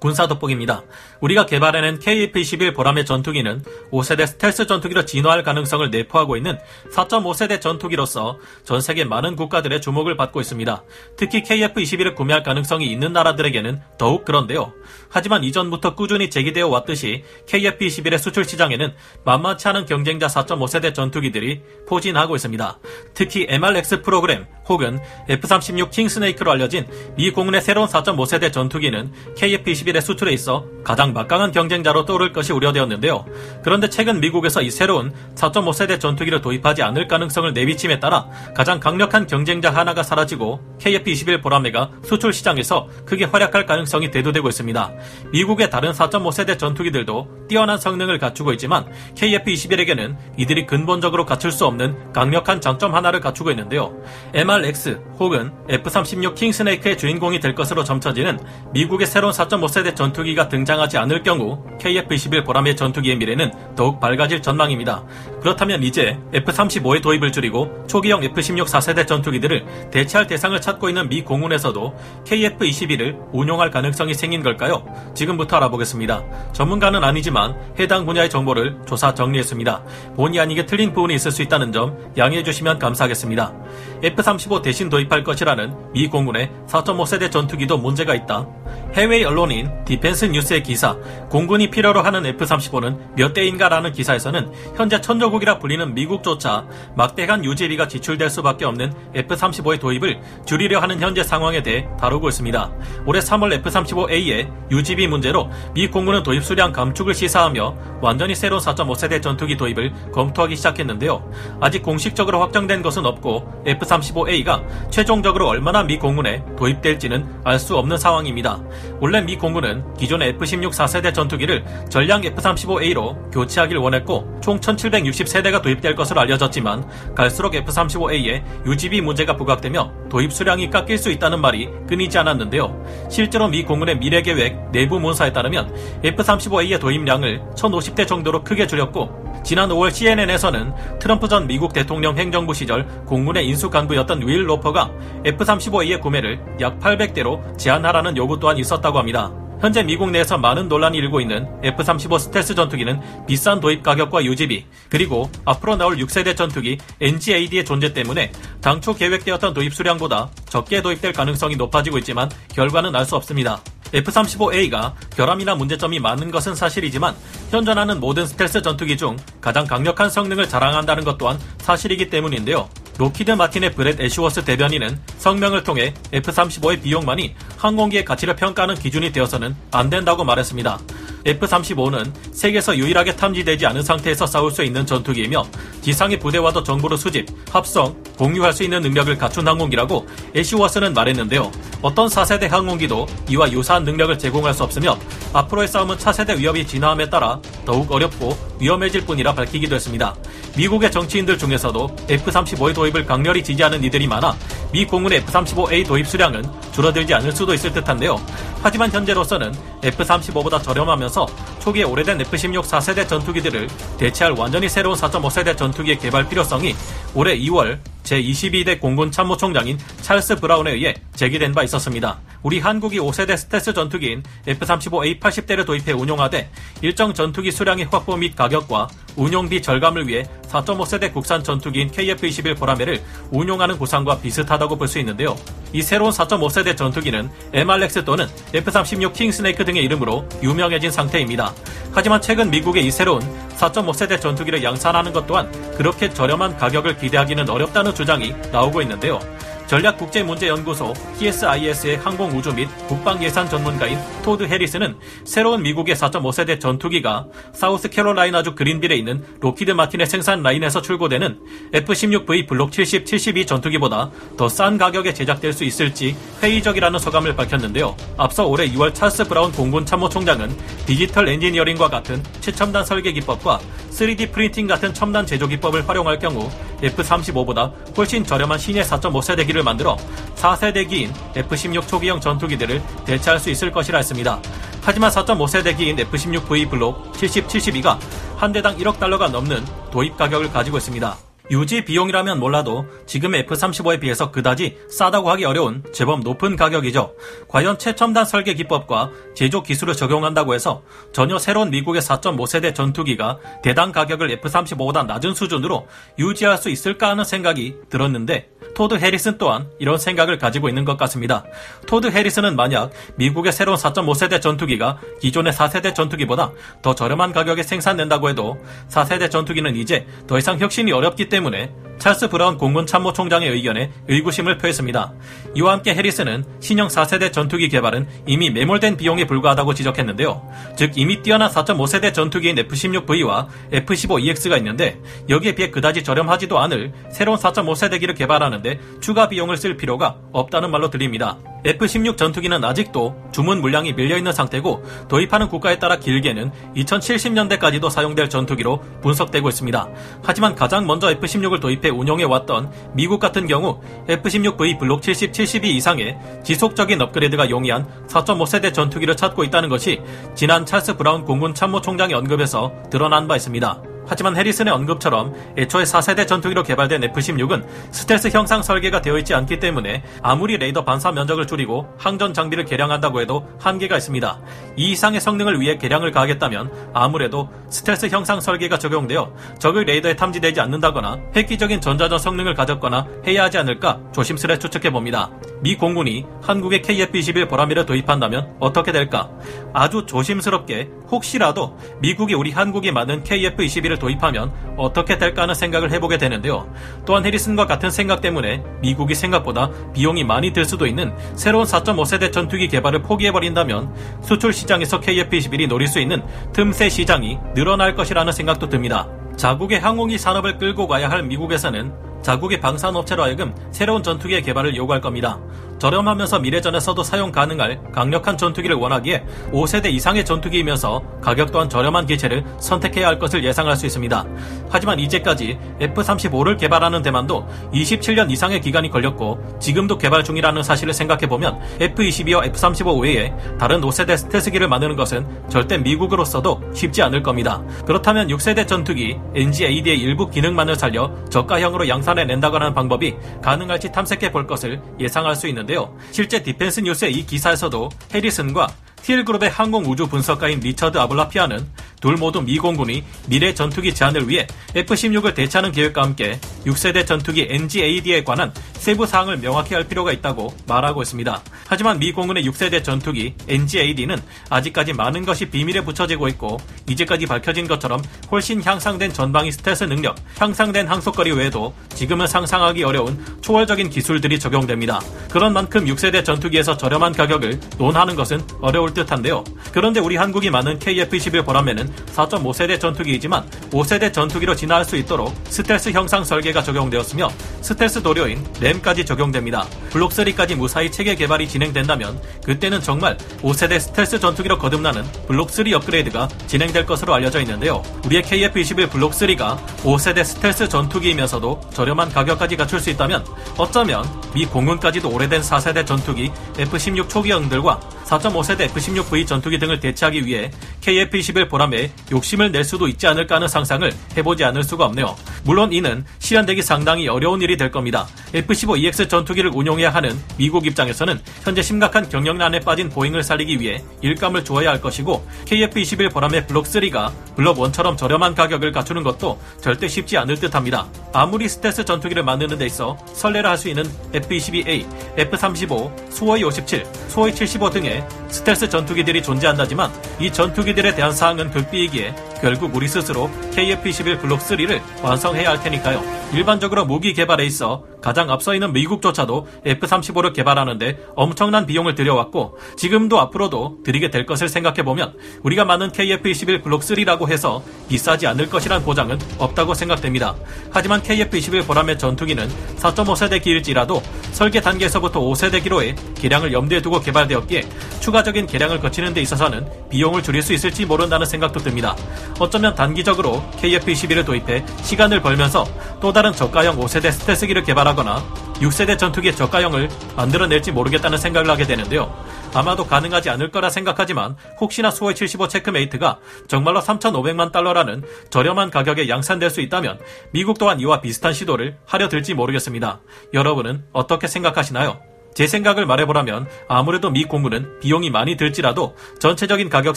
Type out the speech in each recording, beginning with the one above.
군사 돋보기입니다. 우리가 개발해낸 KF-21 보라매 전투기는 5세대 스텔스 전투기로 진화할 가능성을 내포하고 있는 4.5세대 전투기로서 전 세계 많은 국가들의 주목을 받고 있습니다. 특히 KF-21을 구매할 가능성이 있는 나라들에게는 더욱 그런데요. 하지만 이전부터 꾸준히 제기되어 왔듯이 KF-21의 수출 시장에는 만만치 않은 경쟁자 4.5세대 전투기들이 포진하고 있습니다. 특히 MRX 프로그램 혹은 F-36 킹스네이크로 알려진 미 공군의 새로운 4.5세대 전투기는 KF-21 의 수출에 있어 가장 막강한 경쟁자로 떠오를 것이 우려되었는데요. 그런데 최근 미국에서 이 새로운 4.5세대 전투기를 도입하지 않을 가능성을 내비침에 따라 가장 강력한 경쟁자 하나가 사라지고 KF-21 보라매가 수출 시장에서 크게 활약할 가능성이 대두되고 있습니다. 미국의 다른 4.5세대 전투기들도 뛰어난 성능을 갖추고 있지만 KF-21에게는 이들이 근본적으로 갖출 수 없는 강력한 장점 하나를 갖추고 있는데요. MRX 혹은 F-36 킹스네이크의 주인공이 될 것으로 점쳐지는 미국의 새로운 4.5세대 전투기가 등장하지 않을 경우 KF-21 보람의 전투기의 미래는 더욱 밝아질 전망입니다. 그렇다면 이제 F-35의 도입을 줄이고 초기형 F-16 4세대 전투기들을 대체할 대상을 찾고 있는 미 공군에서도 KF-21을 운용할 가능성이 생긴 걸까요? 지금부터 알아보겠습니다. 전문가는 아니지만 해당 분야의 정보를 조사 정리했습니다. 본의 아니게 틀린 부분이 있을 수 있다는 점 양해해 주시면 감사하겠습니다. F-35 대신 도입할 것이라는 미 공군의 4.5세대 전투기도 문제가 있다. 해외 언론인 디펜스 뉴스의 기사 공군이 필요로 하는 F-35는 몇 대인가라는 기사에서는 현재 천조국이라 불리는 미국조차 막대한 유지비가 지출될 수밖에 없는 F-35의 도입을 줄이려 하는 현재 상황에 대해 다루고 있습니다. 올해 3월 F-35A의 유지비 문제로 미 공군은 도입 수량 감축을 시사하며 완전히 새로운 4.5세대 전투기 도입을 검토하기 시작했는데요. 아직 공식적으로 확정된 것은 없고 F-35A가 최종적으로 얼마나 미 공군에 도입될지는 알 수 없는 상황입니다. 원래 미 공군은 기존의 F-16 4세대 전투기를 전량 F-35A로 교체하길 원했고 총 1760세대가 도입될 것으로 알려졌지만 갈수록 F-35A에 유지비 문제가 부각되며 도입 수량이 깎일 수 있다는 말이 끊이지 않았는데요. 실제로 미 공군의 미래 계획 내부 문서에 따르면 F-35A의 도입량을 1050대 정도로 크게 줄였고 지난 5월 CNN에서는 트럼프 전 미국 대통령 행정부 시절 공군의 인수 간부였던 윌 로퍼가 F-35A의 구매를 약 800대로 제한하라는 요구 또한 있었다고 합니다. 현재 미국 내에서 많은 논란이 일고 있는 F-35 스텔스 전투기는 비싼 도입 가격과 유지비, 그리고 앞으로 나올 6세대 전투기 NGAD의 존재 때문에 당초 계획되었던 도입 수량보다 적게 도입될 가능성이 높아지고 있지만 결과는 알 수 없습니다. F-35A가 결함이나 문제점이 많은 것은 사실이지만 현존하는 모든 스텔스 전투기 중 가장 강력한 성능을 자랑한다는 것 또한 사실이기 때문인데요. 록히드 마틴의 브렛 애쉬워스 대변인은 성명을 통해 F-35의 비용만이 항공기의 가치를 평가하는 기준이 되어서는 안 된다고 말했습니다. F-35는 세계에서 유일하게 탐지되지 않은 상태에서 싸울 수 있는 전투기이며 지상의 부대와도 정보를 수집, 합성, 공유할 수 있는 능력을 갖춘 항공기라고 애쉬워스는 말했는데요. 어떤 4세대 항공기도 이와 유사한 능력을 제공할 수 없으며 앞으로의 싸움은 차세대 위협이 진화함에 따라 더욱 어렵고 위험해질 뿐이라 밝히기도 했습니다. 미국의 정치인들 중에서도 F-35의 도입을 강렬히 지지하는 이들이 많아 미 공군의 F-35A 도입 수량은 줄어들지 않을 수도 있을 듯한데요. 하지만 현재로서는 F-35보다 저렴하면서 초기에 오래된 F-16 4세대 전투기들을 대체할 완전히 새로운 4.5세대 전투기의 개발 필요성이 올해 2월 제22대 공군 참모총장인 찰스 브라운에 의해 제기된 바 있었습니다. 우리 한국이 5세대 스텔스 전투기인 F-35A 80대를 도입해 운용하되 일정 전투기 수량의 확보 및 가격과 운용비 절감을 위해 4.5세대 국산 전투기인 KF-21 보라매를 운용하는 구상과 비슷하다고 볼 수 있는데요. 이 새로운 4.5세대 전투기는 MRX 또는 F-36 킹스네이크 등의 이름으로 유명해진 상태입니다. 하지만 최근 미국의 이 새로운 4.5세대 전투기를 양산하는 것 또한 그렇게 저렴한 가격을 기대하기는 어렵다는 주장이 나오고 있는데요. 전략국제문제연구소 CSIS의 항공우주 및 국방예산 전문가인 토드 해리슨은 새로운 미국의 4.5세대 전투기가 사우스 캐롤라이나주 그린빌에 있는 록히드 마틴의 생산 라인에서 출고되는 F-16V 블록 70, 72 전투기보다 더 싼 가격에 제작될 수 있을지 회의적이라는 소감을 밝혔는데요. 앞서 올해 6월 찰스 브라운 공군 참모총장은 디지털 엔지니어링과 같은 최첨단 설계 기법과 3D 프린팅 같은 첨단 제조 기법을 활용할 경우 F-35보다 훨씬 저렴한 신의 4.5세대기를 만들어 4세대기인 F-16 초기형 전투기들을 대체할 수 있을 것이라 했습니다. 하지만 4.5세대기인 F-16V 블록 70, 72가 한 대당 1억 달러가 넘는 도입 가격을 가지고 있습니다. 유지 비용이라면 몰라도 지금 F-35에 비해서 그다지 싸다고 하기 어려운 제법 높은 가격이죠. 과연 최첨단 설계 기법과 제조 기술을 적용한다고 해서 전혀 새로운 미국의 4.5세대 전투기가 대당 가격을 F-35보다 낮은 수준으로 유지할 수 있을까 하는 생각이 들었는데 토드 해리슨 또한 이런 생각을 가지고 있는 것 같습니다. 토드 해리슨은 만약 미국의 새로운 4.5세대 전투기가 기존의 4세대 전투기보다 더 저렴한 가격에 생산된다고 해도 4세대 전투기는 이제 더 이상 혁신이 어렵기 때문에 찰스 브라운 공군 참모총장의 의견에 의구심을 표했습니다. 이와 함께 해리슨은 신형 4세대 전투기 개발은 이미 매몰된 비용에 불과하다고 지적했는데요. 즉 이미 뛰어난 4.5세대 전투기인 F-16V와 F-15EX가 있는데 여기에 비해 그다지 저렴하지도 않을 새로운 4.5세대기를 개발하는데 추가 비용을 쓸 필요가 없다는 말로 들립니다. F-16 전투기는 아직도 주문 물량이 밀려있는 상태고 도입하는 국가에 따라 길게는 2070년대까지도 사용될 전투기로 분석되고 있습니다. 하지만 가장 먼저 F-16을 도입해 운용해왔던 미국 같은 경우 F-16V 블록 70, 72 이상의 지속적인 업그레이드가 용이한 4.5세대 전투기를 찾고 있다는 것이 지난 찰스 브라운 공군 참모총장의 언급에서 드러난 바 있습니다. 하지만 해리슨의 언급처럼 애초에 4세대 전투기로 개발된 F-16은 스텔스 형상 설계가 되어 있지 않기 때문에 아무리 레이더 반사 면적을 줄이고 항전 장비를 개량한다고 해도 한계가 있습니다. 이 이상의 성능을 위해 개량을 가하겠다면 아무래도 스텔스 형상 설계가 적용되어 적의 레이더에 탐지되지 않는다거나 획기적인 전자전 성능을 가졌거나 해야 하지 않을까 조심스레 추측해 봅니다. 미 공군이 한국의 KF-21 보라미를 도입한다면 어떻게 될까? 아주 조심스럽게 혹시라도 미국이 우리 한국에 맞는 KF-21을 도입하면 어떻게 될까 하는 생각을 해보게 되는데요. 또한 해리슨과 같은 생각 때문에 미국이 생각보다 비용이 많이 들 수도 있는 새로운 4.5세대 전투기 개발을 포기해버린다면 수출 시장에서 KF-21이 노릴 수 있는 틈새 시장이 늘어날 것이라는 생각도 듭니다. 자국의 항공기 산업을 끌고 가야 할 미국에서는 자국의 방산업체로 하여금 새로운 전투기의 개발을 요구할 겁니다. 저렴하면서 미래전에서도 사용 가능할 강력한 전투기를 원하기에 5세대 이상의 전투기이면서 가격 또한 저렴한 기체를 선택해야 할 것을 예상할 수 있습니다. 하지만 이제까지 F-35를 개발하는 데만도 27년 이상의 기간이 걸렸고 지금도 개발 중이라는 사실을 생각해보면 F-22와 F-35 외에 다른 5세대 스텔스기를 만드는 것은 절대 미국으로서도 쉽지 않을 겁니다. 그렇다면 6세대 전투기 NGAD의 일부 기능만을 살려 저가형으로 양산해 낸다거나 하는 방법이 가능할지 탐색해 볼 것을 예상할 수 있는 데 있는데요. 실제 디펜스 뉴스의 이 기사에서도 해리슨과 틸 그룹의 항공우주 분석가인 리처드 아불라피아는 둘 모두 미 공군이 미래 전투기 제안을 위해 F-16을 대체하는 계획과 함께 6세대 전투기 NGAD에 관한 세부 사항을 명확히 할 필요가 있다고 말하고 있습니다. 하지만 미 공군의 6세대 전투기 NGAD는 아직까지 많은 것이 비밀에 붙여지고 있고 이제까지 밝혀진 것처럼 훨씬 향상된 전방위 스텔스 능력, 향상된 항속거리 외에도 지금은 상상하기 어려운 초월적인 기술들이 적용됩니다. 그런 만큼 6세대 전투기에서 저렴한 가격을 논하는 것은 어려울 듯한데요. 그런데 우리 한국이 많은 KF-21 보람에는 4.5세대 전투기이지만 5세대 전투기로 진화할 수 있도록 스텔스 형상 설계가 적용되었으며 스텔스 도료인 RAM까지 적용됩니다. 블록 3까지 무사히 체계 개발이 진행된다면 그때는 정말 5세대 스텔스 전투기로 거듭나는 블록 3 업그레이드가 진행될 것으로 알려져 있는데요. 우리의 KF-21 블록 3가 5세대 스텔스 전투기이면서도 저렴한 가격까지 갖출 수 있다면 어쩌면 미 공군까지도 오래된 4세대 전투기 F-16 초기형들과 4.5세대 F-16V 전투기 등을 대체하기 위해 KF-21 보라매에 욕심을 낼 수도 있지 않을까 하는 상상을 해보지 않을 수가 없네요. 물론 이는 실현되기 상당히 어려운 일이 될 겁니다. F-15EX 전투기를 운용해야 하는 미국 입장에서는 현재 심각한 경영난에 빠진 보잉을 살리기 위해 일감을 주어야 할 것이고 KF-21 보라매의 블록 3가 블록 1처럼 저렴한 가격을 갖추는 것도 절대 쉽지 않을 듯합니다. 아무리 스텔스 전투기를 만드는 데 있어 선례라 할 수 있는 F-22A, F-35, 수호이 57, 수호이 75 등의 스텔스 전투기들이 존재한다지만 이 전투기들에 대한 사항은 극비이기에 결국 우리 스스로 KF-21 블록 3를 완성해야 할 테니까요. 일반적으로 무기 개발에 있어 가장 앞서 있는 미국조차도 F-35를 개발하는데 엄청난 비용을 들여왔고 지금도 앞으로도 들이게 될 것을 생각해보면 우리가 많은 KF-21 블록 3라고 해서 비싸지 않을 것이란 보장은 없다고 생각됩니다. 하지만 KF-21 보람의 전투기는 4.5세대 기일지라도 설계 단계에서부터 5세대 기로의 개량을 염두에 두고 개발되었기에 추가 추가적인 개량을 거치는 데 있어서는 비용을 줄일 수 있을지 모른다는 생각도 듭니다. 어쩌면 단기적으로 KF-21을 도입해 시간을 벌면서 또 다른 저가형 5세대 스텔스기를 개발하거나 6세대 전투기 저가형을 만들어낼지 모르겠다는 생각을 하게 되는데요. 아마도 가능하지 않을 거라 생각하지만 혹시나 수호의 75 체크메이트가 정말로 3,500만 달러라는 저렴한 가격에 양산될 수 있다면 미국 또한 이와 비슷한 시도를 하려 들지 모르겠습니다. 여러분은 어떻게 생각하시나요? 제 생각을 말해보라면 아무래도 미 공군은 비용이 많이 들지라도 전체적인 가격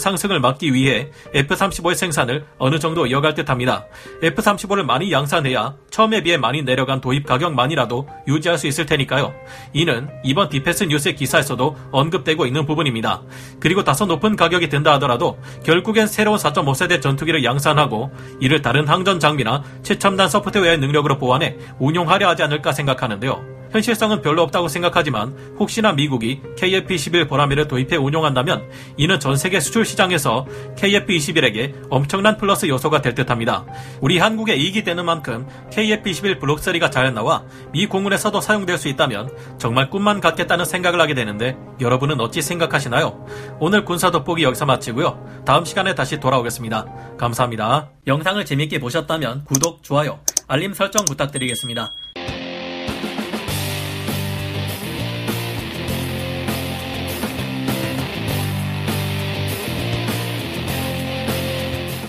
상승을 막기 위해 F-35의 생산을 어느 정도 이어갈 듯 합니다. F-35를 많이 양산해야 처음에 비해 많이 내려간 도입 가격만이라도 유지할 수 있을 테니까요. 이는 이번 디펜스 뉴스의 기사에서도 언급되고 있는 부분입니다. 그리고 다소 높은 가격이 든다 하더라도 결국엔 새로운 4.5세대 전투기를 양산하고 이를 다른 항전 장비나 최첨단 소프트웨어의 능력으로 보완해 운용하려 하지 않을까 생각하는데요. 현실성은 별로 없다고 생각하지만 혹시나 미국이 KF-21 보라매를 도입해 운용한다면 이는 전 세계 수출 시장에서 KF-21에게 엄청난 플러스 요소가 될 듯합니다. 우리 한국에 이익이 되는 만큼 KF-21 블록3가 잘 나와 미 공군에서도 사용될 수 있다면 정말 꿈만 같겠다는 생각을 하게 되는데 여러분은 어찌 생각하시나요? 오늘 군사 돋보기 여기서 마치고요. 다음 시간에 다시 돌아오겠습니다. 감사합니다. 영상을 재밌게 보셨다면 구독, 좋아요, 알림 설정 부탁드리겠습니다.